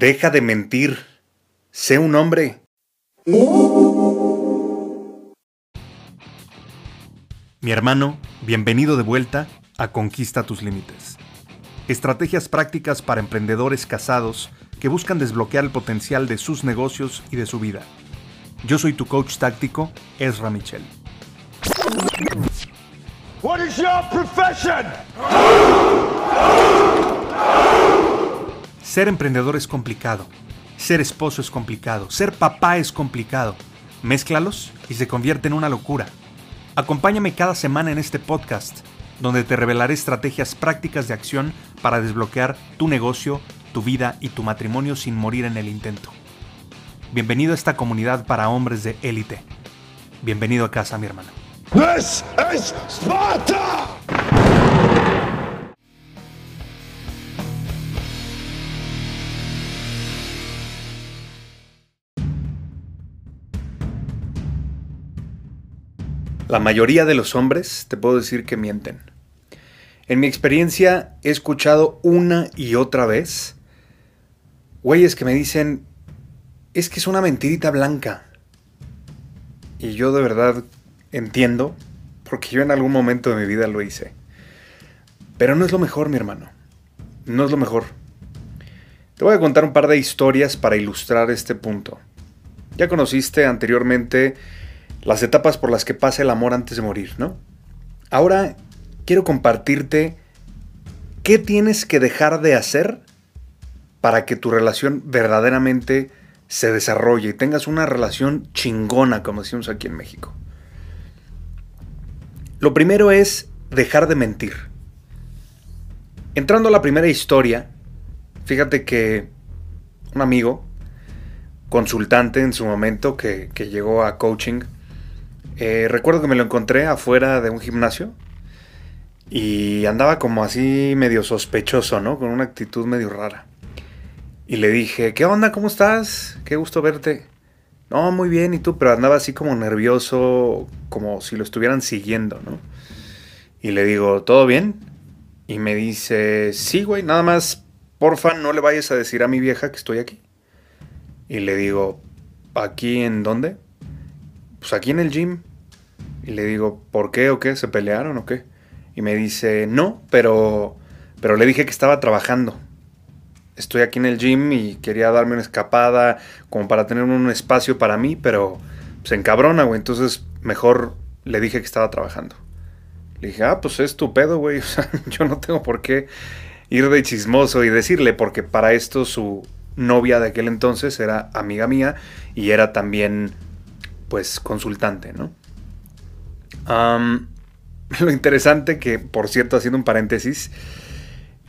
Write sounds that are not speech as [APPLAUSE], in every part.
Deja de mentir. Sé un hombre. Mi hermano, bienvenido de vuelta a Conquista tus Límites. Estrategias prácticas para emprendedores casados que buscan desbloquear el potencial de sus negocios y de su vida. Yo soy tu coach táctico, Ezra Michel. What is your profession? Ser emprendedor es complicado. Ser esposo es complicado. Ser papá es complicado. Mézclalos y se convierte en una locura. Acompáñame cada semana en este podcast, donde te revelaré estrategias prácticas de acción para desbloquear tu negocio, tu vida y tu matrimonio sin morir en el intento. Bienvenido a esta comunidad para hombres de élite. Bienvenido a casa, mi hermano. This is La mayoría de los hombres te puedo decir que mienten. En mi experiencia he escuchado una y otra vez güeyes que me dicen, es que es una mentirita blanca. Y yo de verdad entiendo, porque yo en algún momento de mi vida lo hice. Pero no es lo mejor, mi hermano. No es lo mejor. Te voy a contar un par de historias para ilustrar este punto. Ya conociste anteriormente las etapas por las que pasa el amor antes de morir, ¿no? Ahora quiero compartirte qué tienes que dejar de hacer para que tu relación verdaderamente se desarrolle y tengas una relación chingona, como decimos aquí en México. Lo primero es dejar de mentir. Entrando a la primera historia, fíjate que un amigo, consultante en su momento, que, que llegó a coaching, eh, recuerdo que me lo encontré afuera de un gimnasio y andaba como así medio sospechoso, ¿no? Con una actitud medio rara. Y le dije, ¿qué onda? ¿Cómo estás? Qué gusto verte. No, muy bien, ¿y tú? Pero andaba así como nervioso, como si lo estuvieran siguiendo, ¿no? Y le digo, ¿todo bien? Y me dice, sí, güey, nada más, porfa, no le vayas a decir a mi vieja que estoy aquí. Y le digo, ¿aquí en dónde? Pues aquí en el gym. Y le digo, ¿por qué o qué? ¿Se pelearon o qué? Y me dice, no, pero, pero le dije que estaba trabajando. Estoy aquí en el gym y quería darme una escapada como para tener un espacio para mí, pero se encabrona, güey. Entonces mejor le dije que estaba trabajando. Le dije, ah, pues es tu pedo, güey. [LAUGHS] O sea, yo no tengo por qué ir de chismoso y decirle, porque para esto su novia de aquel entonces era amiga mía y era también, pues, consultante, ¿no? [LAUGHS] lo interesante que, por cierto, haciendo un paréntesis,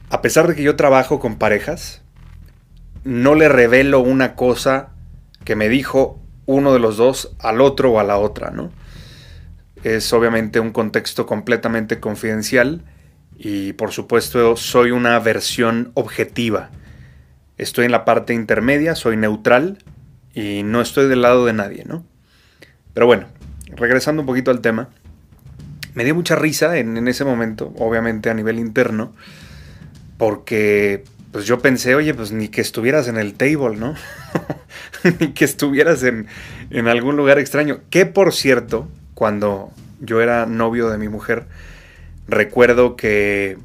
a pesar de que yo trabajo con parejas, no le revelo una cosa que me dijo uno de los dos al otro o a la otra, ¿no? Es obviamente un contexto completamente confidencial y por supuesto soy una versión objetiva. Estoy en la parte intermedia, soy neutral y no estoy del lado de nadie, ¿no? Pero bueno, regresando un poquito al tema, me dio mucha risa en, ese momento, obviamente a nivel interno, porque pues yo pensé, oye, pues ni que estuvieras en el table, ¿no? [LAUGHS] ni que estuvieras en, en algún lugar extraño. Que por cierto, cuando yo era novio de mi mujer, recuerdo que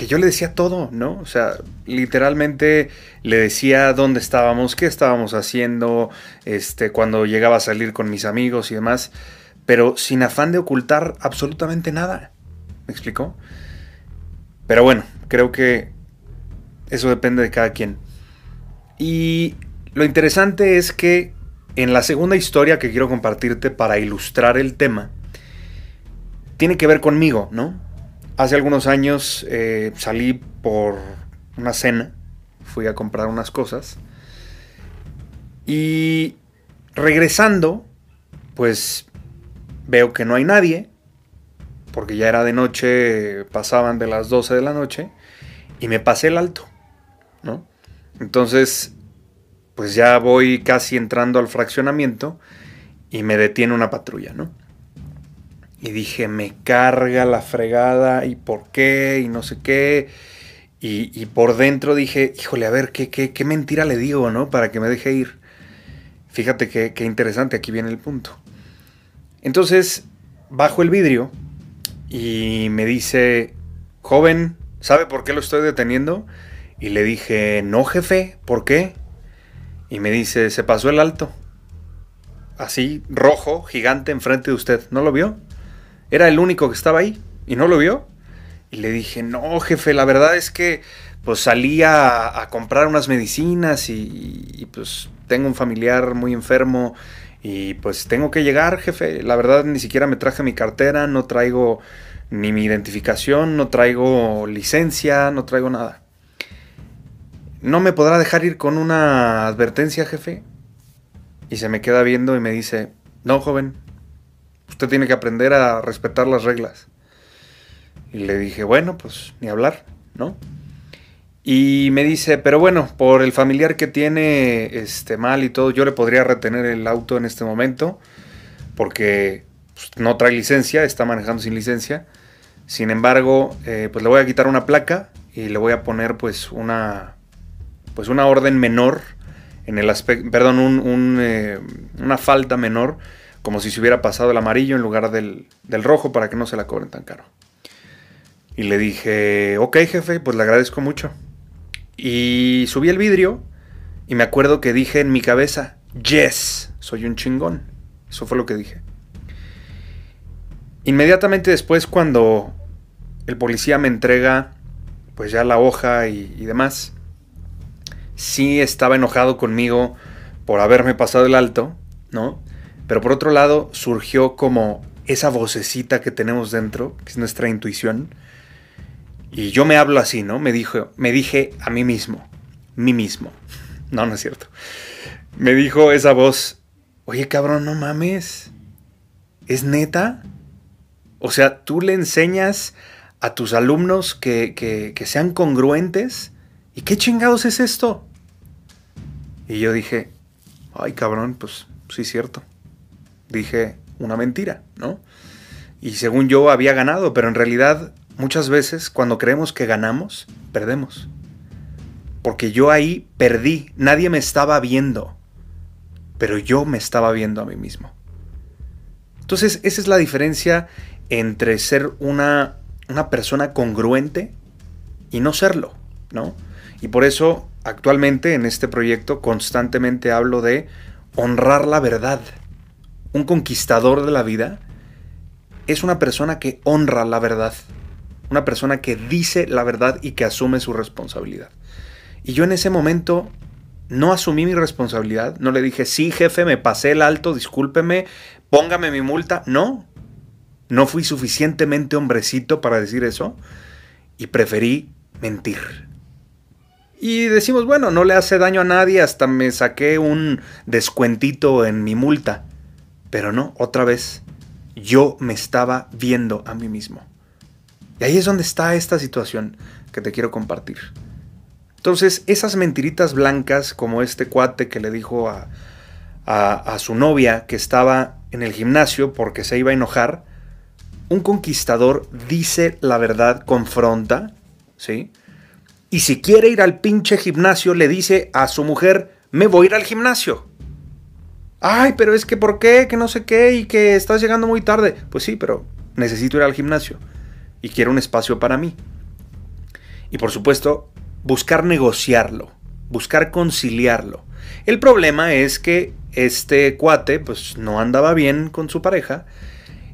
que yo le decía todo, ¿no? O sea, literalmente le decía dónde estábamos, qué estábamos haciendo, este, cuando llegaba a salir con mis amigos y demás pero sin afán de ocultar absolutamente nada. ¿Me explicó? Pero bueno, creo que eso depende de cada quien. Y lo interesante es que en la segunda historia que quiero compartirte para ilustrar el tema, tiene que ver conmigo, ¿no? Hace algunos años eh, salí por una cena, fui a comprar unas cosas y regresando, pues Veo que no hay nadie, porque ya era de noche, pasaban de las 12 de la noche, y me pasé el alto, ¿no? Entonces, pues ya voy casi entrando al fraccionamiento y me detiene una patrulla, ¿no? Y dije, me carga la fregada y por qué y no sé qué. Y, por dentro dije, híjole, a ver, ¿qué, qué, mentira le digo, ¿no? Para que me deje ir. Fíjate qué, qué interesante, aquí viene el punto. Entonces, bajo el vidrio y me dice, joven, ¿sabe por qué lo estoy deteniendo? Y le dije, no, jefe, ¿por qué? Y me dice, se pasó el alto. Así, rojo, gigante, enfrente de usted. ¿No lo vio? Era el único que estaba ahí y no lo vio. Y le dije, no, jefe, la verdad es que pues salí a, comprar unas medicinas y, pues tengo un familiar muy enfermo y pues tengo que llegar, jefe. La verdad ni siquiera me traje mi cartera, no traigo ni mi identificación, no traigo licencia, no traigo nada. ¿No me podrá dejar ir con una advertencia, jefe? Y se me queda viendo y me dice, no, joven, usted tiene que aprender a respetar las reglas. Y le dije, bueno, pues ni hablar, ¿no? Y me dice, pero bueno, por el familiar que tiene este mal y todo, yo le podría retener el auto en este momento, porque pues, no trae licencia, está manejando sin licencia. Sin embargo, eh, pues le voy a quitar una placa y le voy a poner pues una, pues una orden menor en el aspecto, perdón, eh, una falta menor, como si se hubiera pasado el amarillo en lugar del, del rojo para que no se la cobren tan caro. Y le dije, ok jefe, pues le agradezco mucho. Y subí el vidrio y me acuerdo que dije en mi cabeza, yes, soy un chingón. Eso fue lo que dije. Inmediatamente después cuando el policía me entrega pues ya la hoja y, y demás, sí estaba enojado conmigo por haberme pasado el alto, ¿no? Pero por otro lado surgió como esa vocecita que tenemos dentro, que es nuestra intuición, y yo me hablo así, ¿no? Me, dijo, me dije a mí mismo, mí mismo. [LAUGHS] No, no es cierto. Me dijo esa voz, oye cabrón, no mames. ¿Es neta? O sea, tú le enseñas a tus alumnos que, que, sean congruentes. ¿Y qué chingados es esto? Y yo dije, ay cabrón, pues sí cierto. Dije una mentira, ¿no? Y según yo había ganado, pero en realidad Muchas veces cuando creemos que ganamos, perdemos. Porque yo ahí perdí, nadie me estaba viendo, pero yo me estaba viendo a mí mismo. Entonces, esa es la diferencia entre ser una, una persona congruente y no serlo, ¿no? Y por eso, actualmente en este proyecto constantemente hablo de honrar la verdad. Un conquistador de la vida es una persona que honra la verdad una persona que dice la verdad y que asume su responsabilidad. Y yo en ese momento no asumí mi responsabilidad, no le dije, sí jefe, me pasé el alto, discúlpeme, póngame mi multa. No, no fui suficientemente hombrecito para decir eso y preferí mentir. Y decimos, bueno, no le hace daño a nadie, hasta me saqué un descuentito en mi multa. Pero no, otra vez, yo me estaba viendo a mí mismo. Y ahí es donde está esta situación que te quiero compartir. Entonces, esas mentiritas blancas, como este cuate que le dijo a, a, su novia que estaba en el gimnasio porque se iba a enojar, un conquistador dice la verdad, confronta, ¿sí? Y si quiere ir al pinche gimnasio, le dice a su mujer, me voy a ir al gimnasio. Ay, pero es que ¿por qué? Que no sé qué y que estás llegando muy tarde. Pues sí, pero necesito ir al gimnasio y quiero un espacio para mí. Y por supuesto, buscar negociarlo, buscar conciliarlo. El problema es que este cuate pues no andaba bien con su pareja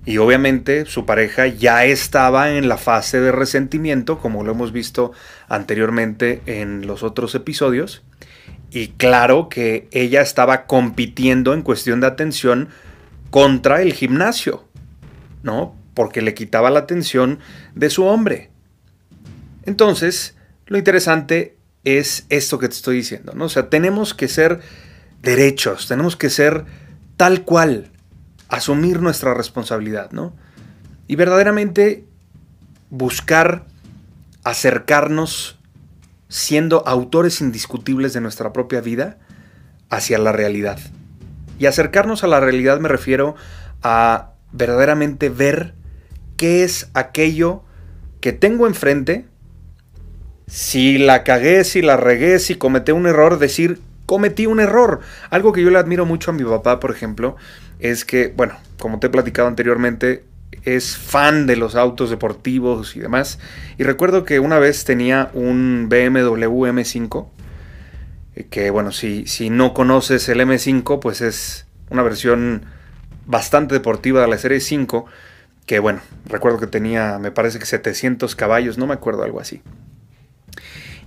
y obviamente su pareja ya estaba en la fase de resentimiento como lo hemos visto anteriormente en los otros episodios y claro que ella estaba compitiendo en cuestión de atención contra el gimnasio, ¿no? porque le quitaba la atención de su hombre. Entonces, lo interesante es esto que te estoy diciendo, ¿no? O sea, tenemos que ser derechos, tenemos que ser tal cual, asumir nuestra responsabilidad, ¿no? Y verdaderamente buscar acercarnos siendo autores indiscutibles de nuestra propia vida hacia la realidad. Y acercarnos a la realidad me refiero a verdaderamente ver qué es aquello que tengo enfrente si la cagué, si la regué, si cometí un error, decir cometí un error. Algo que yo le admiro mucho a mi papá, por ejemplo, es que, bueno, como te he platicado anteriormente, es fan de los autos deportivos y demás. Y recuerdo que una vez tenía un BMW M5, eh, que bueno, si, si no conoces el M5, pues es una versión bastante deportiva de la serie 5, que bueno, recuerdo que tenía, me parece que 700 caballos, no me acuerdo, algo así.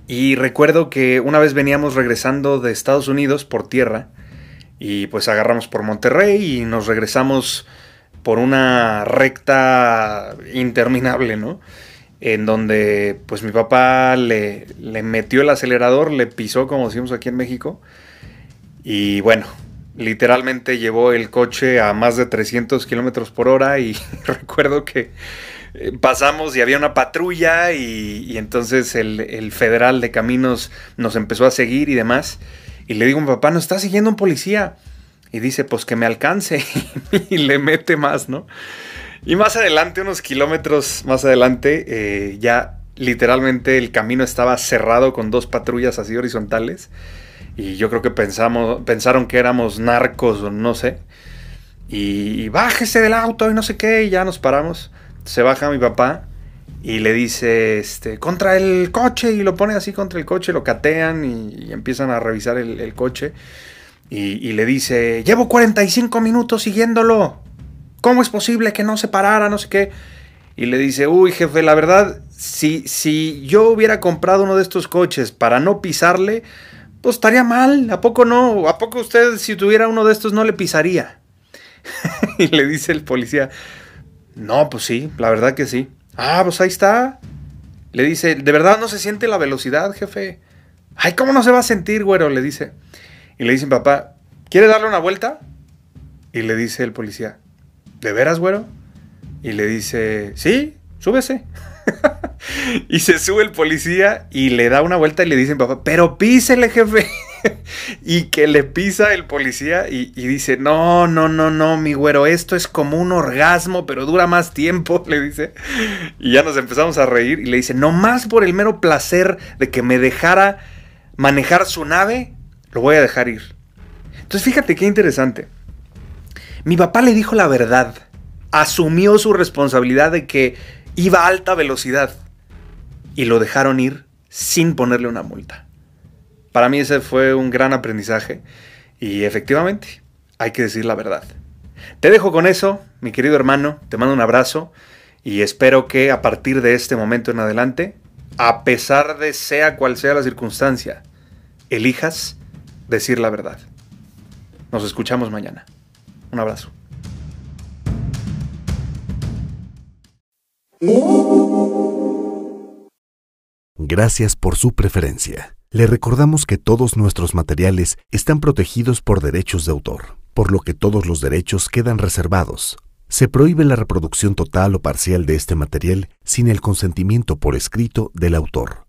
Y recuerdo que una vez veníamos regresando de Estados Unidos por tierra y pues agarramos por Monterrey y nos regresamos por una recta interminable, ¿no? En donde pues mi papá le, metió el acelerador, le pisó como decimos aquí en México y bueno, literalmente llevó el coche a más de 300 kilómetros por hora y [LAUGHS] recuerdo que eh, pasamos y había una patrulla y, entonces el, federal de caminos nos empezó a seguir y demás. Y le digo, papá, nos está siguiendo un policía. Y dice, pues que me alcance. [LAUGHS] y le mete más, ¿no? Y más adelante, unos kilómetros más adelante, eh, ya literalmente el camino estaba cerrado con dos patrullas así horizontales. Y yo creo que pensamos, pensaron que éramos narcos o no sé. Y, bájese del auto y no sé qué, y ya nos paramos se baja mi papá y le dice, este, contra el coche, y lo pone así contra el coche, lo catean y, empiezan a revisar el, coche. Y, le dice, llevo 45 minutos siguiéndolo. ¿Cómo es posible que no se parara? No sé qué. Y le dice, uy, jefe, la verdad, si, si yo hubiera comprado uno de estos coches para no pisarle, pues estaría mal. ¿A poco no? ¿A poco usted, si tuviera uno de estos, no le pisaría? [LAUGHS] y le dice el policía, no, pues sí, la verdad que sí. Ah, pues ahí está. Le dice, ¿de verdad no se siente la velocidad, jefe? Ay, ¿cómo no se va a sentir, güero? Le dice. Y le dice, papá, ¿quiere darle una vuelta? Y le dice el policía, ¿de veras, güero? Y le dice, sí, súbese. [LAUGHS] y se sube el policía y le da una vuelta y le dice, papá, pero písele, jefe. [LAUGHS] y que le pisa el policía y, dice, no, no, no, no, mi güero, esto es como un orgasmo, pero dura más tiempo, [LAUGHS] le dice. Y ya nos empezamos a reír y le dice, no más por el mero placer de que me dejara manejar su nave, lo voy a dejar ir. Entonces fíjate qué interesante. Mi papá le dijo la verdad, asumió su responsabilidad de que iba a alta velocidad y lo dejaron ir sin ponerle una multa. Para mí ese fue un gran aprendizaje y efectivamente hay que decir la verdad. Te dejo con eso, mi querido hermano, te mando un abrazo y espero que a partir de este momento en adelante, a pesar de sea cual sea la circunstancia, elijas decir la verdad. Nos escuchamos mañana. Un abrazo. Gracias por su preferencia. Le recordamos que todos nuestros materiales están protegidos por derechos de autor, por lo que todos los derechos quedan reservados. Se prohíbe la reproducción total o parcial de este material sin el consentimiento por escrito del autor.